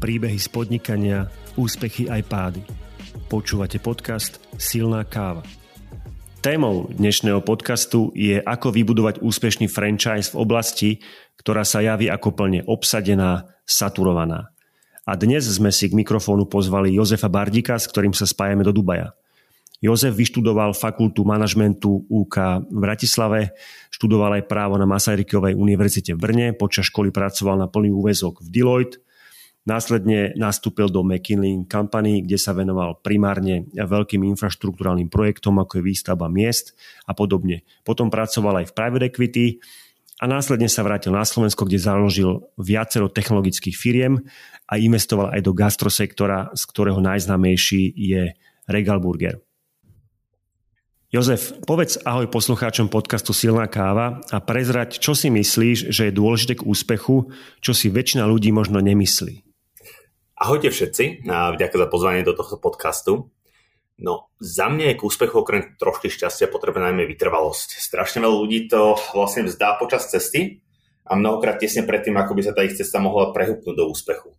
Príbehy z podnikania, úspechy aj pády. Počúvate podcast Silná káva. Témou dnešného podcastu je ako vybudovať úspešný franchise v oblasti, ktorá sa javí ako plne obsadená, saturovaná. A dnes sme si k mikrofónu pozvali Jozefa Bardika, s ktorým sa spájame do Dubaja. Jozef vyštudoval fakultu manažmentu UK v Bratislave, študoval aj právo na Masarykovej univerzite v Brne, počas školy pracoval na plný úvezok v Deloitte, Následne nastúpil do McKinley Company, kde sa venoval primárne veľkým infraštruktúrálnym projektom, ako je výstavba miest a podobne. Potom pracoval aj v private equity a následne sa vrátil na Slovensko, kde založil viacero technologických firiem a investoval aj do gastrosektora, z ktorého najznámejší je Regal Burger. Jozef, povedz ahoj poslucháčom podcastu Silná káva a prezrať, čo si myslíš, že je dôležité k úspechu, čo si väčšina ľudí možno nemyslí. Ahojte všetci a vďaka za pozvanie do tohto podcastu. No, za mňa je k úspechu okrem trošky šťastia potrebná najmä vytrvalosť. Strašne veľa ľudí to vlastne vzdá počas cesty a mnohokrát tesne predtým, ako by sa tá ich cesta mohla prehúpnúť do úspechu.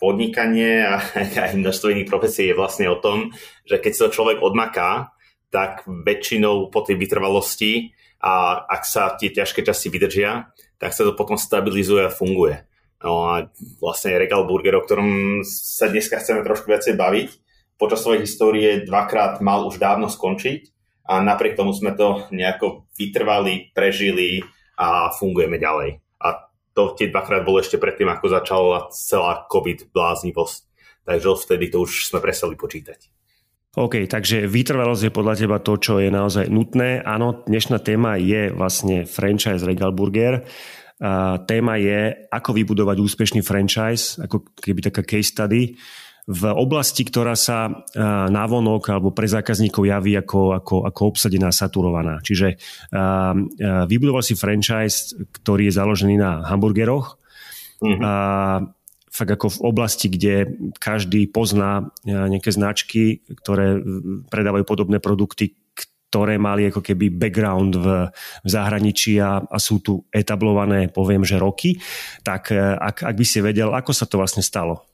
Podnikanie a aj množstvo iných profesí je vlastne o tom, že keď sa človek odmaká, tak väčšinou po tej vytrvalosti a ak sa tie ťažké časti vydržia, tak sa to potom stabilizuje a funguje. No a vlastne Regal Burger, o ktorom sa dneska chceme trošku viacej baviť, počas svojej histórie dvakrát mal už dávno skončiť a napriek tomu sme to nejako vytrvali, prežili a fungujeme ďalej. A to tie dvakrát bolo ešte predtým, ako začala celá COVID bláznivosť. Takže vtedy to už sme presali počítať. OK, takže vytrvalosť je podľa teba to, čo je naozaj nutné. Áno, dnešná téma je vlastne franchise Regal Burger. A téma je, ako vybudovať úspešný franchise, ako keby taká case study v oblasti, ktorá sa návonok alebo pre zákazníkov javí ako, ako, ako obsadená, saturovaná. Čiže vybudoval si franchise, ktorý je založený na hamburgeroch. Mm-hmm. Uh, fakt ako v oblasti, kde každý pozná nejaké značky, ktoré predávajú podobné produkty, ktoré mali ako keby background v, v zahraničí a, a sú tu etablované, poviem, že roky. Tak e, ak, ak by si vedel, ako sa to vlastne stalo?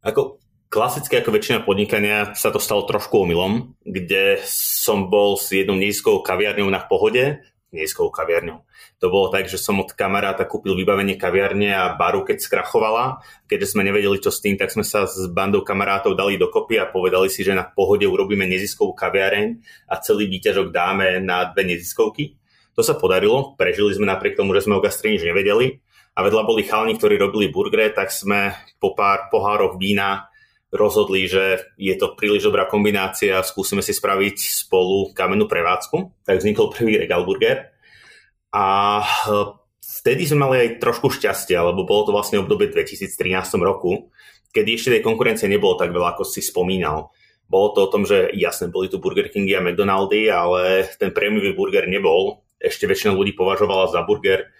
Ako klasické, ako väčšina podnikania, sa to stalo trošku omylom, kde som bol s jednou nízkou kaviarňou na pohode, nízkou kaviarňou to bolo tak, že som od kamaráta kúpil vybavenie kaviarne a baru, keď skrachovala. Keďže sme nevedeli, čo s tým, tak sme sa s bandou kamarátov dali dokopy a povedali si, že na pohode urobíme neziskovú kaviareň a celý výťažok dáme na dve neziskovky. To sa podarilo, prežili sme napriek tomu, že sme o gastri nič nevedeli a vedľa boli chalni, ktorí robili burgery, tak sme po pár pohároch vína rozhodli, že je to príliš dobrá kombinácia skúsime si spraviť spolu kamennú prevádzku. Tak vznikol prvý Regal a e, vtedy sme mali aj trošku šťastia, lebo bolo to vlastne obdobie 2013 roku, kedy ešte tej konkurencie nebolo tak veľa, ako si spomínal. Bolo to o tom, že jasne boli tu Burger Kingy a McDonaldy, ale ten prémiový burger nebol. Ešte väčšina ľudí považovala za burger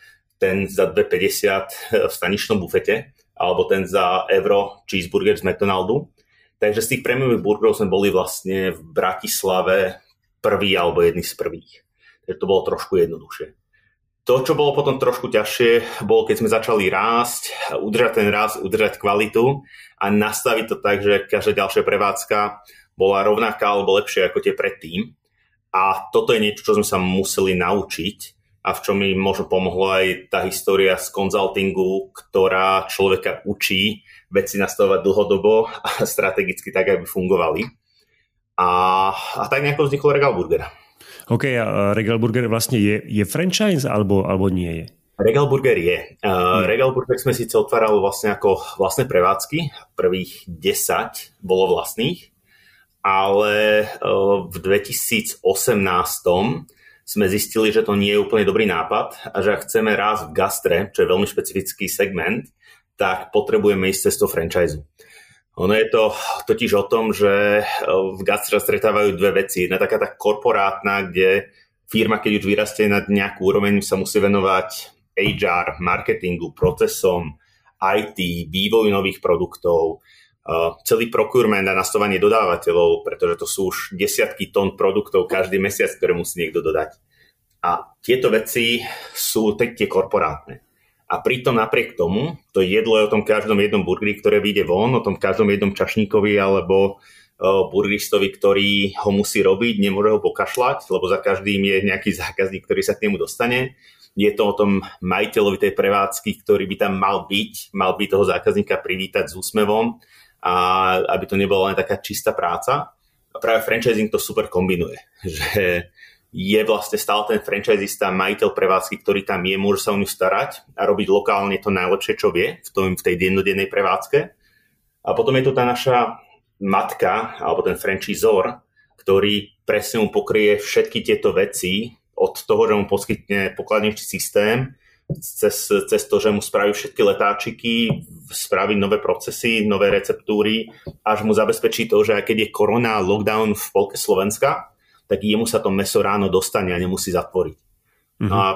ten za 2,50 v staničnom bufete, alebo ten za euro cheeseburger z McDonaldu. Takže z tých prémiových burgerov sme boli vlastne v Bratislave prvý alebo jedný z prvých. Takže to bolo trošku jednoduchšie. To, čo bolo potom trošku ťažšie, bolo, keď sme začali rásť, udržať ten rast, udržať kvalitu a nastaviť to tak, že každá ďalšia prevádzka bola rovnaká alebo lepšia ako tie predtým. A toto je niečo, čo sme sa museli naučiť a v čom mi možno pomohla aj tá história z konzultingu, ktorá človeka učí veci nastavovať dlhodobo a strategicky tak, aby fungovali. A, a tak nejako vznikol Regal Burger. OK, a Regal Burger vlastne je, je franchise alebo, alebo nie je? Regal Burger je. Uh, Regal Burger sme síce otvárali vlastne ako vlastné prevádzky. Prvých 10 bolo vlastných, ale uh, v 2018 sme zistili, že to nie je úplne dobrý nápad a že ak chceme rásť v gastre, čo je veľmi špecifický segment, tak potrebujeme ísť cestou franchise. Ono je to totiž o tom, že v gastre stretávajú dve veci. Jedna taká tá korporátna, kde firma, keď už vyrastie na nejakú úroveň, sa musí venovať HR, marketingu, procesom, IT, vývoju nových produktov, celý procurement a nastavanie dodávateľov, pretože to sú už desiatky tón produktov každý mesiac, ktoré musí niekto dodať. A tieto veci sú tie korporátne. A pritom napriek tomu, to jedlo je o tom každom jednom burgeri, ktoré vyjde von, o tom každom jednom čašníkovi alebo burgeristovi, ktorý ho musí robiť, nemôže ho pokašľať, lebo za každým je nejaký zákazník, ktorý sa k nemu dostane. Je to o tom majiteľovi tej prevádzky, ktorý by tam mal byť, mal by toho zákazníka privítať s úsmevom a aby to nebola len taká čistá práca. A práve franchising to super kombinuje, že je vlastne stále ten franchisista, majiteľ prevádzky, ktorý tam je, môže sa o ňu starať a robiť lokálne to najlepšie, čo vie v, tom, v tej dennodennej prevádzke. A potom je tu tá naša matka, alebo ten franchisor, ktorý presne mu pokrie všetky tieto veci od toho, že mu poskytne pokladnejší systém, cez, cez to, že mu spraví všetky letáčiky, spraví nové procesy, nové receptúry, až mu zabezpečí to, že aj keď je korona, lockdown v polke Slovenska, tak jemu sa to meso ráno dostane a nemusí zatvoriť. Mm-hmm. No a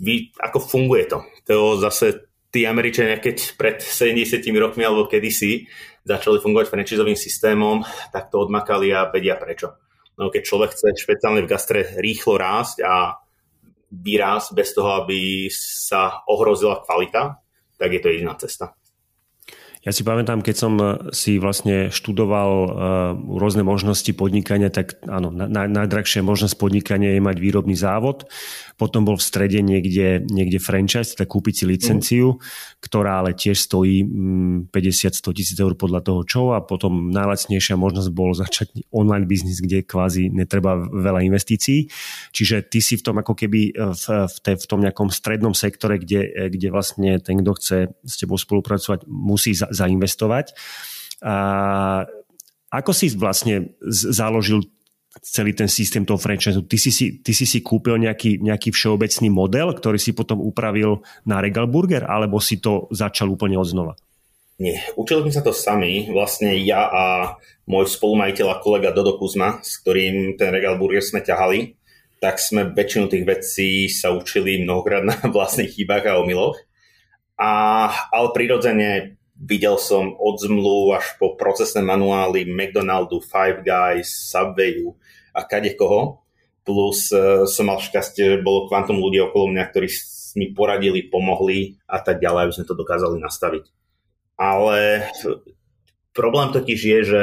vy, ako funguje to? To zase tí Američania, keď pred 70 rokmi alebo kedysi začali fungovať franchisovým systémom, tak to odmakali a vedia prečo. No, keď človek chce špeciálne v gastre rýchlo rásť a vyrásť bez toho, aby sa ohrozila kvalita, tak je to jediná cesta. Ja si pamätám, keď som eh, si vlastne študoval uh, rôzne možnosti podnikania, tak áno, na, najdrahšia možnosť podnikania je mať výrobný závod. Potom bol v strede niekde, niekde franchise, tak kúpiť si licenciu, mm. ktorá ale tiež stojí mm, 50-100 tisíc eur podľa toho čo a potom najlacnejšia možnosť bol začať online biznis, kde kvázi netreba veľa investícií. Čiže ty si v tom ako keby eh, v, v, te, v tom nejakom strednom sektore, kde, kde vlastne ten, kto chce s tebou spolupracovať, musí za, zainvestovať. A ako si vlastne založil celý ten systém toho franchise. Ty si ty si, si kúpil nejaký, nejaký všeobecný model, ktorý si potom upravil na Regal Burger, alebo si to začal úplne od znova? Nie, učili sme sa to sami. Vlastne ja a môj spolumajiteľ a kolega Dodo Kuzma, s ktorým ten Regal Burger sme ťahali, tak sme väčšinu tých vecí sa učili mnohokrát na vlastných chybách a omyloch. A, ale prirodzene Videl som od zmluv až po procesné manuály McDonaldu, Five Guys, Subwayu a kade koho. Plus uh, som mal šťastie, že bolo kvantum ľudí okolo mňa, ktorí mi poradili, pomohli a tak ďalej, aby sme to dokázali nastaviť. Ale problém totiž je, že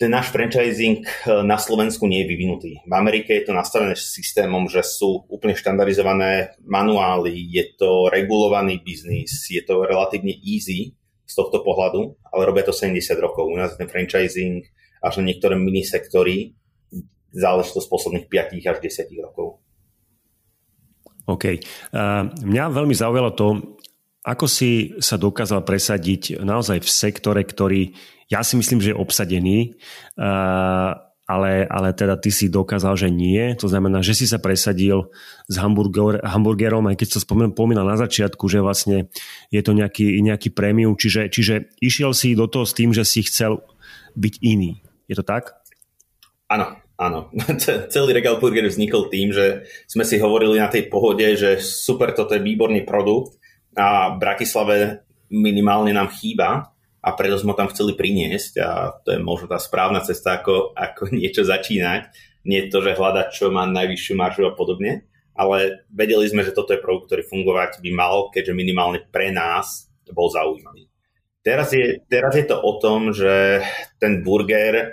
ten náš franchising e, na Slovensku nie je vyvinutý. V Amerike je to nastavené systémom, že sú úplne štandardizované manuály, je to regulovaný biznis, je to relatívne easy z tohto pohľadu, ale robia to 70 rokov. U nás ten franchising až na niektoré minisektory záležitosť posledných 5 až 10 rokov. OK. Mňa veľmi zaujalo to, ako si sa dokázal presadiť naozaj v sektore, ktorý ja si myslím, že je obsadený ale, ale teda ty si dokázal, že nie. To znamená, že si sa presadil s hamburger, hamburgerom, aj keď sa spomínal na začiatku, že vlastne je to nejaký, nejaký prémium, čiže, čiže išiel si do toho s tým, že si chcel byť iný. Je to tak? Áno, áno. Celý Regal Burger vznikol tým, že sme si hovorili na tej pohode, že super, toto je výborný produkt a v Bratislave minimálne nám chýba a preto sme ho tam chceli priniesť a to je možno tá správna cesta, ako, ako niečo začínať. Nie to, že hľadať, čo má najvyššiu maržu a podobne, ale vedeli sme, že toto je produkt, ktorý fungovať by mal, keďže minimálne pre nás bol zaujímavý. Teraz je, teraz je to o tom, že ten burger e,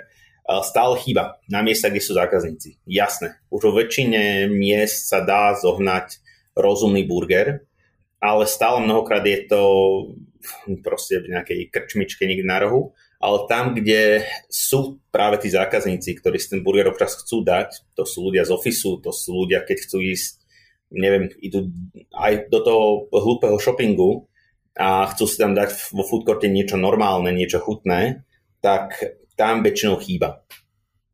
stále chýba na miesta, kde sú zákazníci. Jasné, už vo väčšine miest sa dá zohnať rozumný burger, ale stále mnohokrát je to proste v nejakej krčmičke niekde na rohu, ale tam, kde sú práve tí zákazníci, ktorí si ten burger občas chcú dať, to sú ľudia z ofisu, to sú ľudia, keď chcú ísť, neviem, idú aj do toho hlúpeho shoppingu a chcú si tam dať vo foodcourte niečo normálne, niečo chutné, tak tam väčšinou chýba.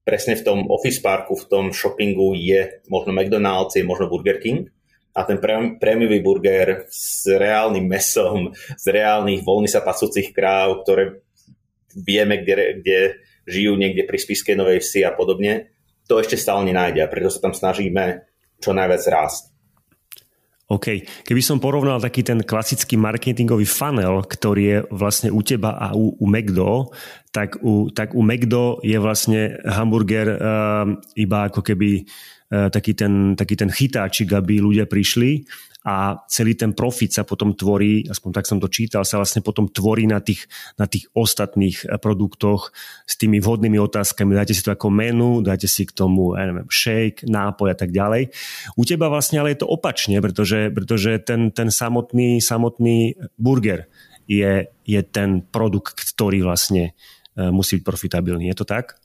Presne v tom office parku, v tom shoppingu je možno McDonald's, je možno Burger King, a ten prémiový burger s reálnym mesom, z reálnych voľne sa pasúcich kráv, ktoré vieme, kde, kde žijú niekde pri Spiskej Novej Vsi a podobne, to ešte stále nenájde a preto sa tam snažíme čo najviac rásť. OK. Keby som porovnal taký ten klasický marketingový funnel, ktorý je vlastne u teba a u, u McDo, tak u, tak u McDo je vlastne hamburger uh, iba ako keby taký, ten, taký ten chytáčik, aby ľudia prišli a celý ten profit sa potom tvorí, aspoň tak som to čítal, sa vlastne potom tvorí na tých, na tých ostatných eh, produktoch s tými vhodnými otázkami. Dáte si to ako menu, dáte si k tomu, ja neviem, shake, nápoj a tak ďalej. U teba vlastne ale je to opačne, pretože, pretože ten, ten samotný, samotný burger je, je ten produkt, ktorý vlastne eh, musí byť profitabilný. Je to tak?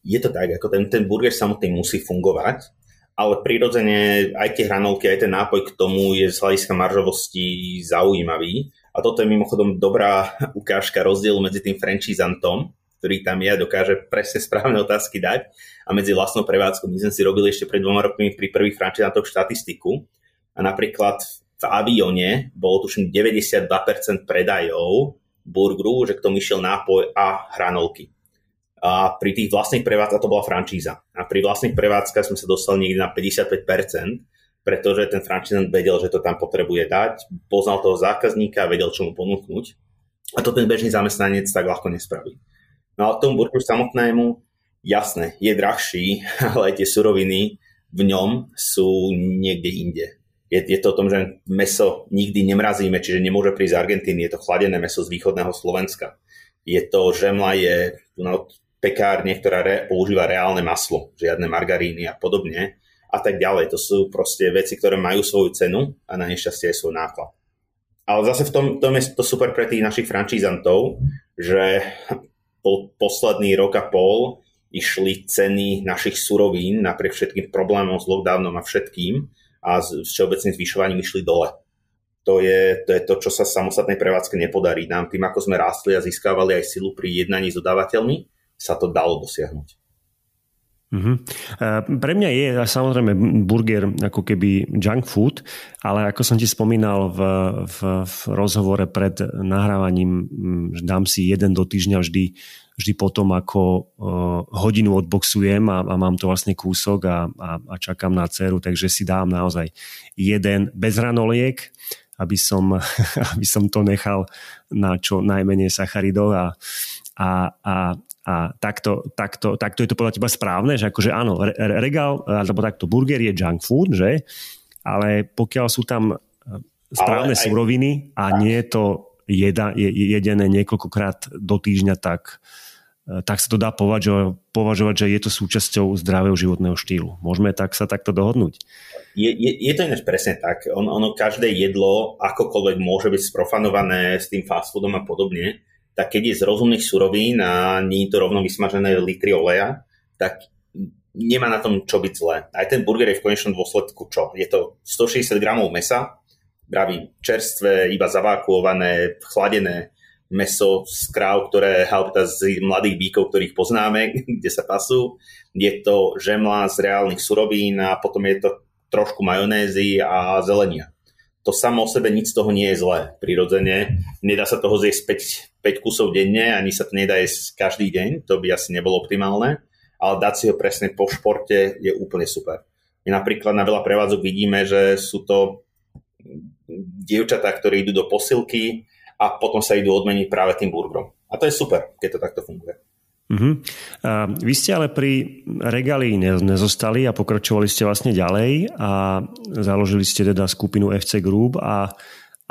Je to tak, ako ten, ten burger samotný musí fungovať ale prirodzene aj tie hranolky, aj ten nápoj k tomu je z hľadiska maržovosti zaujímavý. A toto je mimochodom dobrá ukážka rozdielu medzi tým franchisantom, ktorý tam je a dokáže presne správne otázky dať a medzi vlastnou prevádzkou. My sme si robili ešte pred dvoma rokmi pri prvých franchisantoch štatistiku a napríklad v avione bolo tuším 92% predajov burgeru, že k tomu išiel nápoj a hranolky. A pri tých vlastných prevádzkach to bola francíza. A pri vlastných prevádzkach sme sa dostali niekde na 55%, pretože ten francízant vedel, že to tam potrebuje dať, poznal toho zákazníka vedel, čo mu ponúknuť. A to ten bežný zamestnanec tak ľahko nespraví. No a tomu burgeru samotnému, jasné, je drahší, ale tie suroviny v ňom sú niekde inde. Je, je to o tom, že meso nikdy nemrazíme, čiže nemôže prísť z Argentíny, je to chladené meso z východného Slovenska. Je to, žemla je no, pekárne, ktorá re, používa reálne maslo, žiadne margaríny a podobne a tak ďalej. To sú proste veci, ktoré majú svoju cenu a na nešťastie aj náklad. Ale zase v tom, tom je to super pre tých našich frančízantov, že po posledný rok a pol išli ceny našich surovín napriek všetkým problémom s lockdownom a všetkým a s všeobecným zvyšovaním išli dole. To je, to je to, čo sa samostatnej prevádzke nepodarí. Nám tým, ako sme rástli a získavali aj silu pri jednaní s dodávateľmi, sa to dalo dosiahnuť. Uh-huh. Pre mňa je samozrejme burger ako keby junk food, ale ako som ti spomínal v, v, v rozhovore pred nahrávaním, dám si jeden do týždňa vždy, vždy potom, ako uh, hodinu odboxujem a, a mám to vlastne kúsok a, a, a čakám na dceru, takže si dám naozaj jeden bez hranoliek, aby som, aby som to nechal na čo najmenej sacharidov a, a, a a takto, takto, takto je to podľa teba správne, že akože áno, regál, alebo takto burger je junk food, že? Ale pokiaľ sú tam e, správne aj, suroviny a nie je to jeda, je, jedené niekoľkokrát do týždňa, tak, e, tak sa to dá považovať, považovať, že je to súčasťou zdravého životného štýlu. Môžeme tak sa takto dohodnúť? Je, je, je to ináč presne tak. On, ono každé jedlo akokoľvek môže byť sprofanované s tým fast foodom a podobne, tak keď je z rozumných surovín a nie je to rovno vysmažené litry oleja, tak nemá na tom čo byť zlé. Aj ten burger je v konečnom dôsledku čo? Je to 160 gramov mesa, pravím, čerstvé, iba zavákuované, chladené meso z kráv, ktoré halpta z mladých bíkov, ktorých poznáme, kde sa pasú. Je to žemla z reálnych surovín a potom je to trošku majonézy a zelenia to samo o sebe nič z toho nie je zlé. Prirodzene nedá sa toho zjesť 5, 5 kusov denne, ani sa to nedá jesť každý deň, to by asi nebolo optimálne, ale dať si ho presne po športe je úplne super. My napríklad na veľa prevádzok vidíme, že sú to dievčatá, ktoré idú do posilky a potom sa idú odmeniť práve tým burgerom. A to je super, keď to takto funguje. Uh-huh. A vy ste ale pri regalii nezostali a pokračovali ste vlastne ďalej a založili ste teda skupinu FC Group a,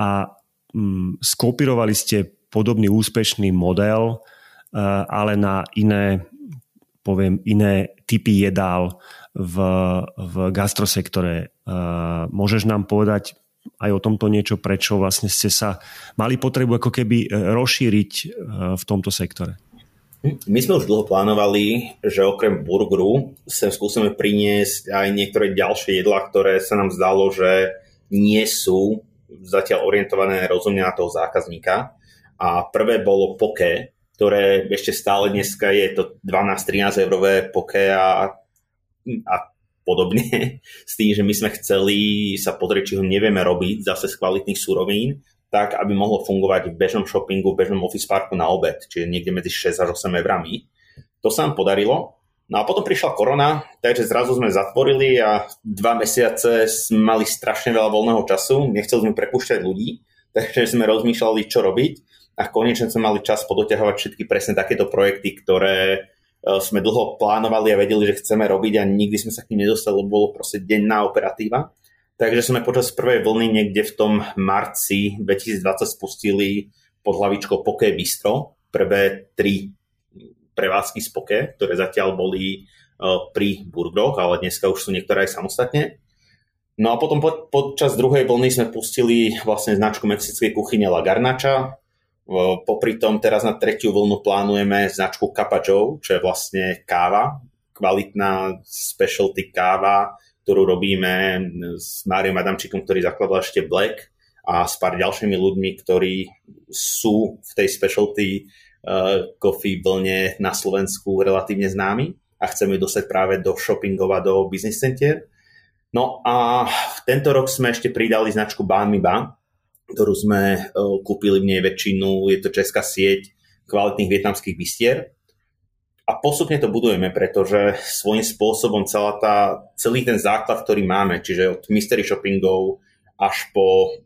a mm, skopírovali ste podobný úspešný model, ale na iné, poviem, iné typy jedál v, v gastrosektore. Môžeš nám povedať aj o tomto niečo, prečo vlastne ste sa mali potrebu ako keby e, rozšíriť v tomto sektore? My sme už dlho plánovali, že okrem burgeru sem skúsime priniesť aj niektoré ďalšie jedlá, ktoré sa nám zdalo, že nie sú zatiaľ orientované rozumne na toho zákazníka. A prvé bolo poke, ktoré ešte stále dneska je to 12-13 eurové poke a, a podobne. S tým, že my sme chceli sa pozrieť, či ho nevieme robiť zase z kvalitných surovín tak, aby mohlo fungovať v bežnom shoppingu, v bežnom office parku na obed, čiže niekde medzi 6 až 8 eurami. To sa nám podarilo. No a potom prišla korona, takže zrazu sme zatvorili a dva mesiace sme mali strašne veľa voľného času, nechceli sme prepúšťať ľudí, takže sme rozmýšľali, čo robiť. A konečne sme mali čas podoťahovať všetky presne takéto projekty, ktoré e, sme dlho plánovali a vedeli, že chceme robiť a nikdy sme sa k ním nedostali, lebo bolo proste denná operatíva. Takže sme počas prvej vlny niekde v tom marci 2020 spustili pod hlavičkou Poké Bistro, prvé tri prevádzky z Poké, ktoré zatiaľ boli pri burgeroch, ale dneska už sú niektoré aj samostatne. No a potom po, počas druhej vlny sme pustili vlastne značku mexickej kuchyne La Garnacha. Popri tom teraz na tretiu vlnu plánujeme značku Kappa Joe, čo je vlastne káva, kvalitná specialty káva, ktorú robíme s Máriom Adamčíkom, ktorý zakladal ešte Black a s pár ďalšími ľuďmi, ktorí sú v tej specialty uh, coffee vlne na Slovensku relatívne známi a chceme ju dostať práve do shoppingov a do business center. No a tento rok sme ešte pridali značku Banmi Ba, ktorú sme e, kúpili v nej väčšinu, je to česká sieť kvalitných vietnamských bistier. A postupne to budujeme, pretože svojím spôsobom celá tá, celý ten základ, ktorý máme, čiže od mystery shoppingov až po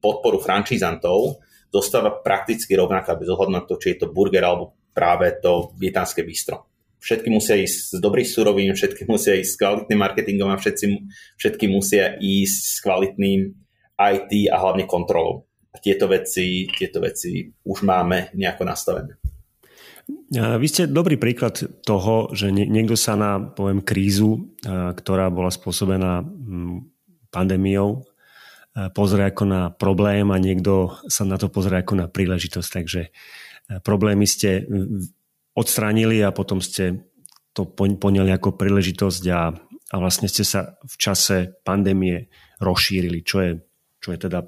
podporu francízantov, dostáva prakticky rovnaká bez ohľadu na to, či je to burger alebo práve to vietnamské bistro všetky musia ísť s dobrých surovín, všetky musia ísť s kvalitným marketingom a všetci, všetky musia ísť s kvalitným IT a hlavne kontrolou. A tieto veci, tieto veci už máme nejako nastavené. Vy ste dobrý príklad toho, že niekto sa na poviem, krízu, ktorá bola spôsobená pandémiou, pozrie ako na problém a niekto sa na to pozrie ako na príležitosť. Takže problémy ste odstránili a potom ste to poňali ako príležitosť a, a vlastne ste sa v čase pandémie rozšírili, čo je, čo je teda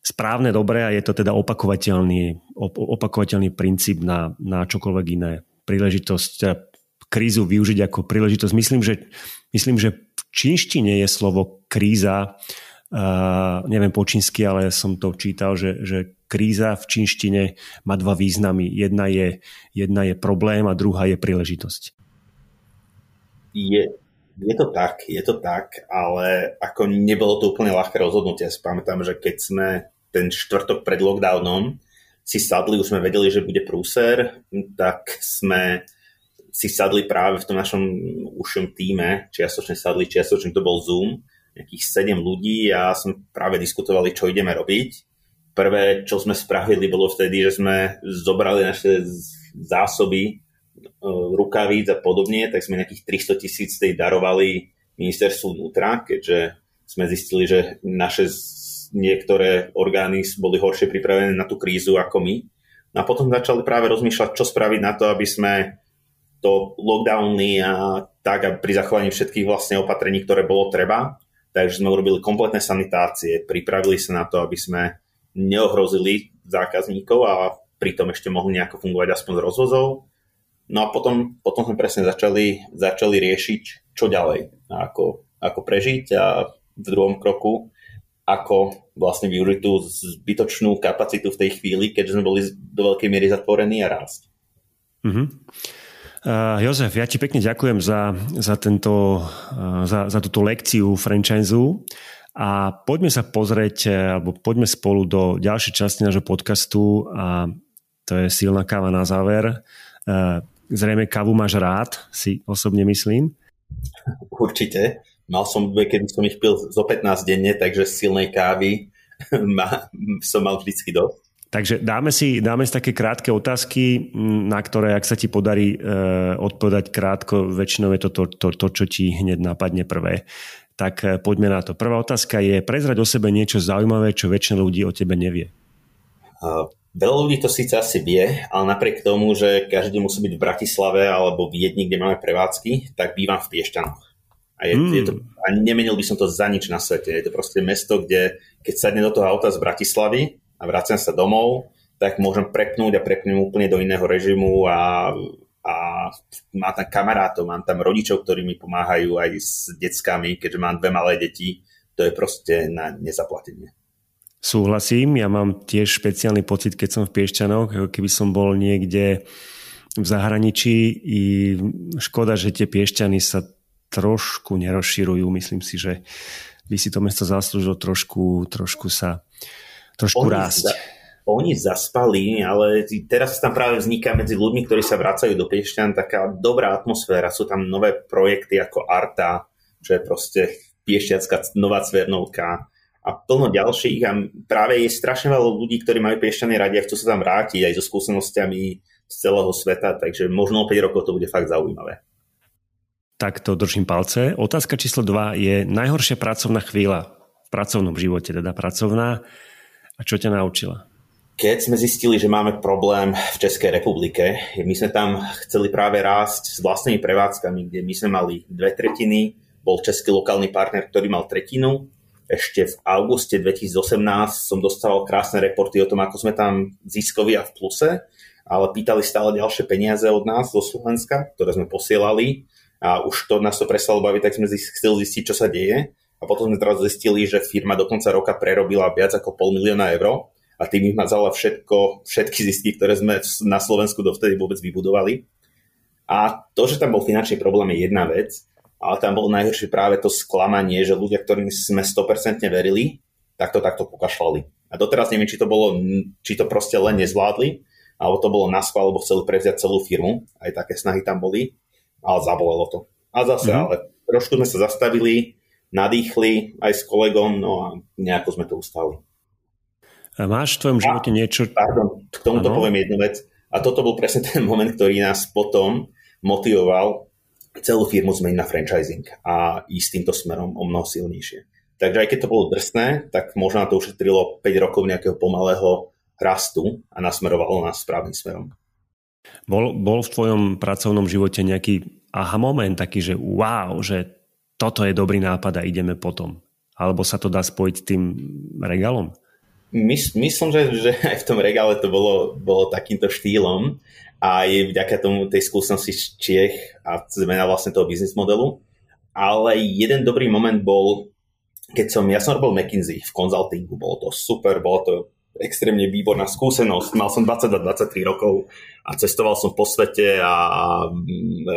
správne, dobré a je to teda opakovateľný, opakovateľný princíp na, na čokoľvek iné. Príležitosť, teda krízu využiť ako príležitosť. Myslím, že, myslím, že v čínštine je slovo kríza, uh, neviem po čínsky, ale som to čítal, že, že kríza v čínštine má dva významy. Jedna je, jedna je problém a druhá je príležitosť. Je, je to tak, je to tak, ale ako nebolo to úplne ľahké rozhodnutie. Ja si pamätám, že keď sme ten štvrtok pred lockdownom si sadli, už sme vedeli, že bude prúser, tak sme si sadli práve v tom našom užšom týme, čiastočne sadli, čiastočne to bol Zoom, nejakých 7 ľudí a sme práve diskutovali, čo ideme robiť prvé, čo sme spravili, bolo vtedy, že sme zobrali naše zásoby rukavíc a podobne, tak sme nejakých 300 tisíc tej darovali ministerstvu vnútra, keďže sme zistili, že naše niektoré orgány boli horšie pripravené na tú krízu ako my. No a potom začali práve rozmýšľať, čo spraviť na to, aby sme to lockdowny a tak a pri zachovaní všetkých vlastne opatrení, ktoré bolo treba. Takže sme urobili kompletné sanitácie, pripravili sa na to, aby sme neohrozili zákazníkov a pritom ešte mohli nejako fungovať aspoň z rozvozov. No a potom, potom sme presne začali, začali riešiť, čo ďalej, ako, ako prežiť a v druhom kroku, ako vlastne využiť tú zbytočnú kapacitu v tej chvíli, keďže sme boli do veľkej miery zatvorení a rásť. Mm-hmm. Uh, Jozef, ja ti pekne ďakujem za, za, tento, uh, za, za túto lekciu franchise a poďme sa pozrieť, e, alebo poďme spolu do ďalšej časti nášho podcastu a to je silná káva na záver. E, zrejme kávu máš rád, si osobne myslím. Určite. Mal som, keď som ich pil zo 15 denne, takže silnej kávy ma, som mal vždycky dosť. Takže dáme si, dáme si také krátke otázky, na ktoré, ak sa ti podarí e, odpovedať krátko, väčšinou je to to, to to, čo ti hneď napadne prvé tak eh, poďme na to. Prvá otázka je prezrať o sebe niečo zaujímavé, čo väčšina ľudí o tebe nevie. Uh, veľa ľudí to síce asi vie, ale napriek tomu, že každý musí byť v Bratislave alebo v Viedni, kde máme prevádzky, tak bývam v Piešťanoch. A, je, mm. je to, a nemenil by som to za nič na svete. Je to proste mesto, kde keď sadne do toho auta z Bratislavy a vraciam sa domov, tak môžem prepnúť a prepnúť úplne do iného režimu a a má tam kamarátov, mám tam rodičov, ktorí mi pomáhajú aj s deckami, keďže mám dve malé deti. To je proste na nezaplatenie. Súhlasím, ja mám tiež špeciálny pocit, keď som v Piešťanoch, ako keby som bol niekde v zahraničí i škoda, že tie Piešťany sa trošku nerozširujú. Myslím si, že by si to mesto zaslúžilo trošku, trošku sa trošku rásť. oni zaspali, ale teraz tam práve vzniká medzi ľuďmi, ktorí sa vracajú do Piešťan taká dobrá atmosféra. Sú tam nové projekty ako Arta, čo je proste piešťanská nová cvernovka a plno ďalších a práve je strašne veľa ľudí, ktorí majú Piešťany radi a chcú sa tam vrátiť aj so skúsenostiami z celého sveta, takže možno o 5 rokov to bude fakt zaujímavé. Takto držím palce. Otázka číslo 2 je najhoršia pracovná chvíľa v pracovnom živote, teda pracovná. A čo ťa naučila? keď sme zistili, že máme problém v Českej republike, my sme tam chceli práve rásť s vlastnými prevádzkami, kde my sme mali dve tretiny, bol český lokálny partner, ktorý mal tretinu. Ešte v auguste 2018 som dostal krásne reporty o tom, ako sme tam ziskoví a v pluse, ale pýtali stále ďalšie peniaze od nás zo Slovenska, ktoré sme posielali a už to nás to prestalo baviť, tak sme chceli zistiť, čo sa deje. A potom sme teraz zistili, že firma do konca roka prerobila viac ako pol milióna eur a tým vymazala všetko, všetky zisky, ktoré sme na Slovensku dovtedy vôbec vybudovali. A to, že tam bol finančný problém je jedna vec, ale tam bolo najhoršie práve to sklamanie, že ľudia, ktorým sme 100% verili, tak to takto pokašľali. A doteraz neviem, či to bolo, či to proste len nezvládli, alebo to bolo na schvál, alebo chceli prevziať celú firmu. Aj také snahy tam boli, ale zabolelo to. A zase, mm-hmm. ale trošku sme sa zastavili, nadýchli aj s kolegom, no a nejako sme to ustali. A máš v tvojom živote a, niečo... Pardon, k tomuto ano? poviem jednu vec. A toto bol presne ten moment, ktorý nás potom motivoval celú firmu zmeniť na franchising a ísť týmto smerom o mnoho silnejšie. Takže aj keď to bolo drsné, tak možno to ušetrilo 5 rokov nejakého pomalého rastu a nasmerovalo nás správnym smerom. Bol, bol v tvojom pracovnom živote nejaký aha moment taký, že wow, že toto je dobrý nápad a ideme potom? Alebo sa to dá spojiť s tým regálom? Mys, myslím, že, že aj v tom regále to bolo, bolo takýmto štýlom a je vďaka tomu tej skúsenosti z Čiech a zmena vlastne toho biznis modelu. Ale jeden dobrý moment bol, keď som, ja som robil McKinsey v konzultingu, bolo to super, bolo to extrémne výborná skúsenosť. Mal som 20-23 rokov a cestoval som po svete a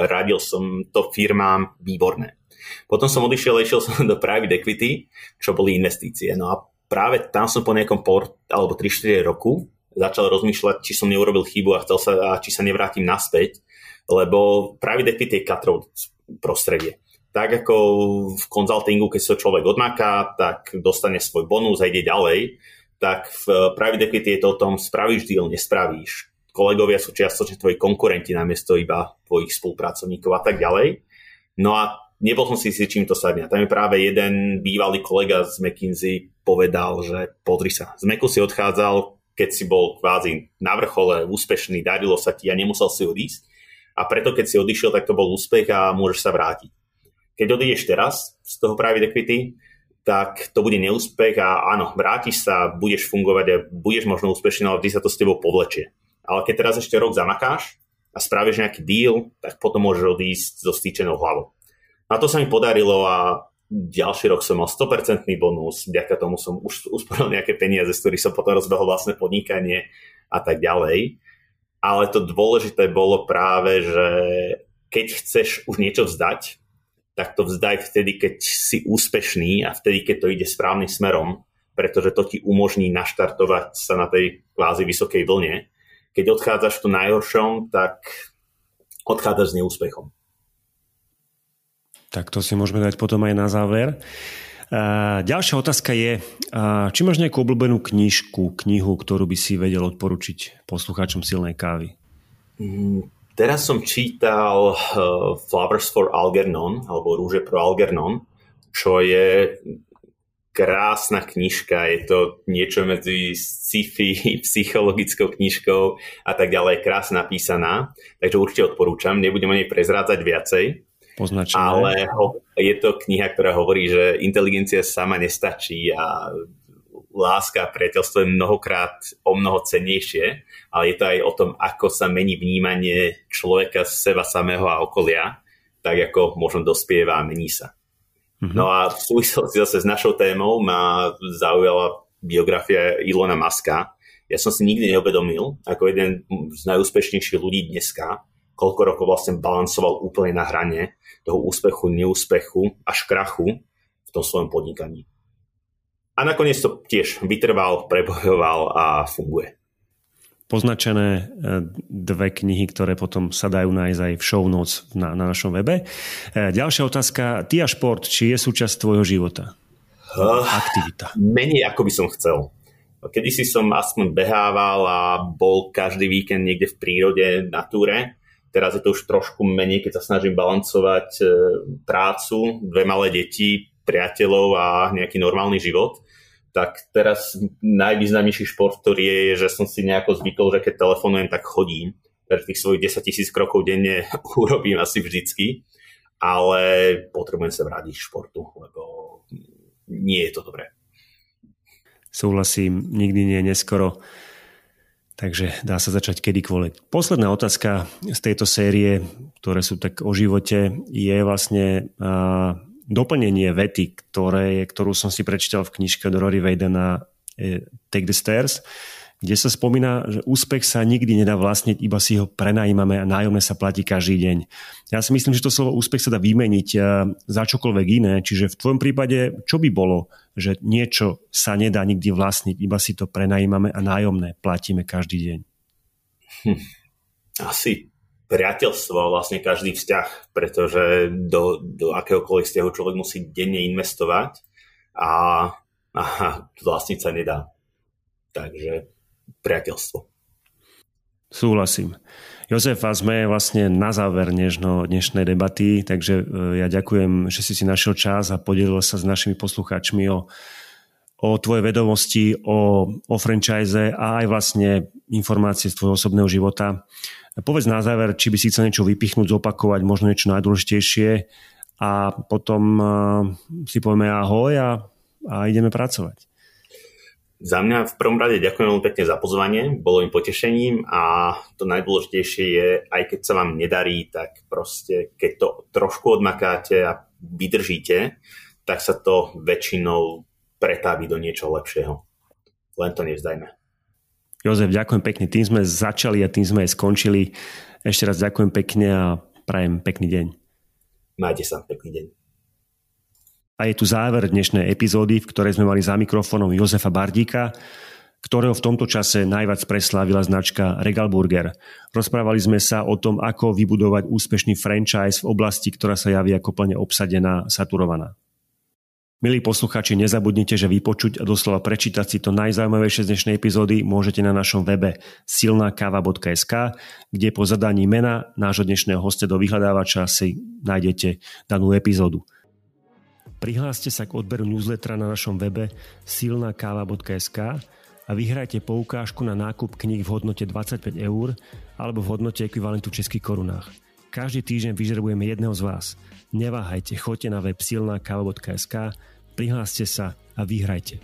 radil som to firmám výborné. Potom som odišiel, išiel som do private equity, čo boli investície. No a práve tam som po nejakom port, alebo 3-4 roku začal rozmýšľať, či som neurobil chybu a chcel sa, a či sa nevrátim naspäť, lebo práve equity je cutthroat prostredie. Tak ako v konzultingu, keď sa človek odmaká, tak dostane svoj bonus a ide ďalej, tak v private equity je to o tom, spravíš deal, nespravíš. Kolegovia sú čiastočne tvoji konkurenti namiesto iba tvojich spolupracovníkov a tak ďalej. No a nebol som si si čím to sadne. Tam je práve jeden bývalý kolega z McKinsey povedal, že podri sa, z Meku si odchádzal, keď si bol kvázi na vrchole, úspešný, darilo sa ti a nemusel si odísť. A preto, keď si odišiel, tak to bol úspech a môžeš sa vrátiť. Keď odídeš teraz z toho private equity, tak to bude neúspech a áno, vrátiš sa, budeš fungovať a budeš možno úspešný, ale vždy sa to s tebou povlečie. Ale keď teraz ešte rok zamakáš a spravíš nejaký deal, tak potom môžeš odísť so stýčenou hlavou. A to sa mi podarilo a ďalší rok som mal 100% bonus, vďaka tomu som už usporil nejaké peniaze, z ktorých som potom rozbehol vlastné podnikanie a tak ďalej. Ale to dôležité bolo práve, že keď chceš už niečo vzdať, tak to vzdaj vtedy, keď si úspešný a vtedy, keď to ide správnym smerom, pretože to ti umožní naštartovať sa na tej kvázi vysokej vlne. Keď odchádzaš tom najhoršom, tak odchádzaš s neúspechom. Tak to si môžeme dať potom aj na záver. Ďalšia otázka je, či máš nejakú obľúbenú knižku, knihu, ktorú by si vedel odporučiť poslucháčom silnej kávy? Mm, teraz som čítal uh, Flowers for Algernon, alebo Rúže pro Algernon, čo je krásna knižka, je to niečo medzi sci-fi, psychologickou knižkou a tak ďalej, krásne napísaná, takže určite odporúčam, nebudem o nej prezrádzať viacej. Poznačené. Ale je to kniha, ktorá hovorí, že inteligencia sama nestačí a láska a priateľstvo je mnohokrát o mnoho cennejšie, ale je to aj o tom, ako sa mení vnímanie človeka z seba samého a okolia, tak ako možno dospieva a mení sa. Mm-hmm. No a v súvislosti zase s našou témou ma zaujala biografia Ilona Maska. Ja som si nikdy neuvedomil, ako jeden z najúspešnejších ľudí dneska, koľko rokov vlastne balancoval úplne na hrane toho úspechu, neúspechu až krachu v tom svojom podnikaní. A nakoniec to tiež vytrval, prebojoval a funguje. Poznačené e, dve knihy, ktoré potom sa dajú nájsť aj v show notes na, na našom webe. E, ďalšia otázka. Ty a šport, či je súčasť tvojho života? Aktivita. Menej ako by som chcel. Kedy si som aspoň behával a bol každý víkend niekde v prírode, na túre. Teraz je to už trošku menej, keď sa snažím balancovať e, prácu, dve malé deti, priateľov a nejaký normálny život. Tak teraz najvýznamnejší šport, ktorý je, že som si nejako zvykol, že keď telefonujem, tak chodím. Takže tých svojich 10 tisíc krokov denne urobím asi vždycky. Ale potrebujem sa vrátiť k športu, lebo nie je to dobré. Súhlasím, nikdy nie je neskoro. Takže dá sa začať kedykoľvek. Posledná otázka z tejto série, ktoré sú tak o živote, je vlastne uh, doplnenie vety, ktoré, ktorú som si prečítal v knižke od Rory Vadena Take the Stairs kde sa spomína, že úspech sa nikdy nedá vlastniť, iba si ho prenajímame a nájomné sa platí každý deň. Ja si myslím, že to slovo úspech sa dá vymeniť eh, za čokoľvek iné, čiže v tvojom prípade čo by bolo, že niečo sa nedá nikdy vlastniť, iba si to prenajímame a nájomné platíme každý deň? Hm. Asi priateľstvo, vlastne každý vzťah, pretože do, do akéhokoľvek vzťahu človek musí denne investovať a, a vlastniť sa nedá. Takže priateľstvo. Súhlasím. Jozef, a sme vlastne na záver dnešno, dnešnej debaty, takže e, ja ďakujem, že si si našiel čas a podelil sa s našimi poslucháčmi o, o tvoje vedomosti, o, o franchise a aj vlastne informácie z tvojho osobného života. Povedz na záver, či by si chcel niečo vypichnúť, zopakovať, možno niečo najdôležitejšie a potom uh, si povieme ahoj a, a ideme pracovať. Za mňa v prvom rade ďakujem veľmi pekne za pozvanie, bolo im potešením a to najdôležitejšie je, aj keď sa vám nedarí, tak proste keď to trošku odmakáte a vydržíte, tak sa to väčšinou pretávi do niečo lepšieho. Len to nevzdajme. Jozef, ďakujem pekne. Tým sme začali a tým sme aj skončili. Ešte raz ďakujem pekne a prajem pekný deň. Majte sa, pekný deň. A je tu záver dnešnej epizódy, v ktorej sme mali za mikrofónom Jozefa Bardíka, ktorého v tomto čase najviac preslávila značka Regal Burger. Rozprávali sme sa o tom, ako vybudovať úspešný franchise v oblasti, ktorá sa javí ako plne obsadená, saturovaná. Milí posluchači, nezabudnite, že vypočuť a doslova prečítať si to najzaujímavejšie z dnešnej epizódy môžete na našom webe silnakava.sk, kde po zadaní mena nášho dnešného hostia do vyhľadávača si nájdete danú epizódu. Prihláste sa k odberu newslettera na našom webe silnakáva.sk a vyhrajte poukážku na nákup kníh v hodnote 25 eur alebo v hodnote ekvivalentu českých korunách. Každý týždeň vyžrebujeme jedného z vás. Neváhajte, choďte na web silnakáva.sk, prihláste sa a vyhrajte.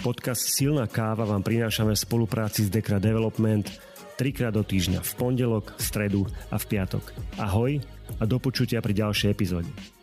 Podcast Silná káva vám prinášame v spolupráci s Dekra Development trikrát do týždňa v pondelok, v stredu a v piatok. Ahoj a do počutia pri ďalšej epizóde.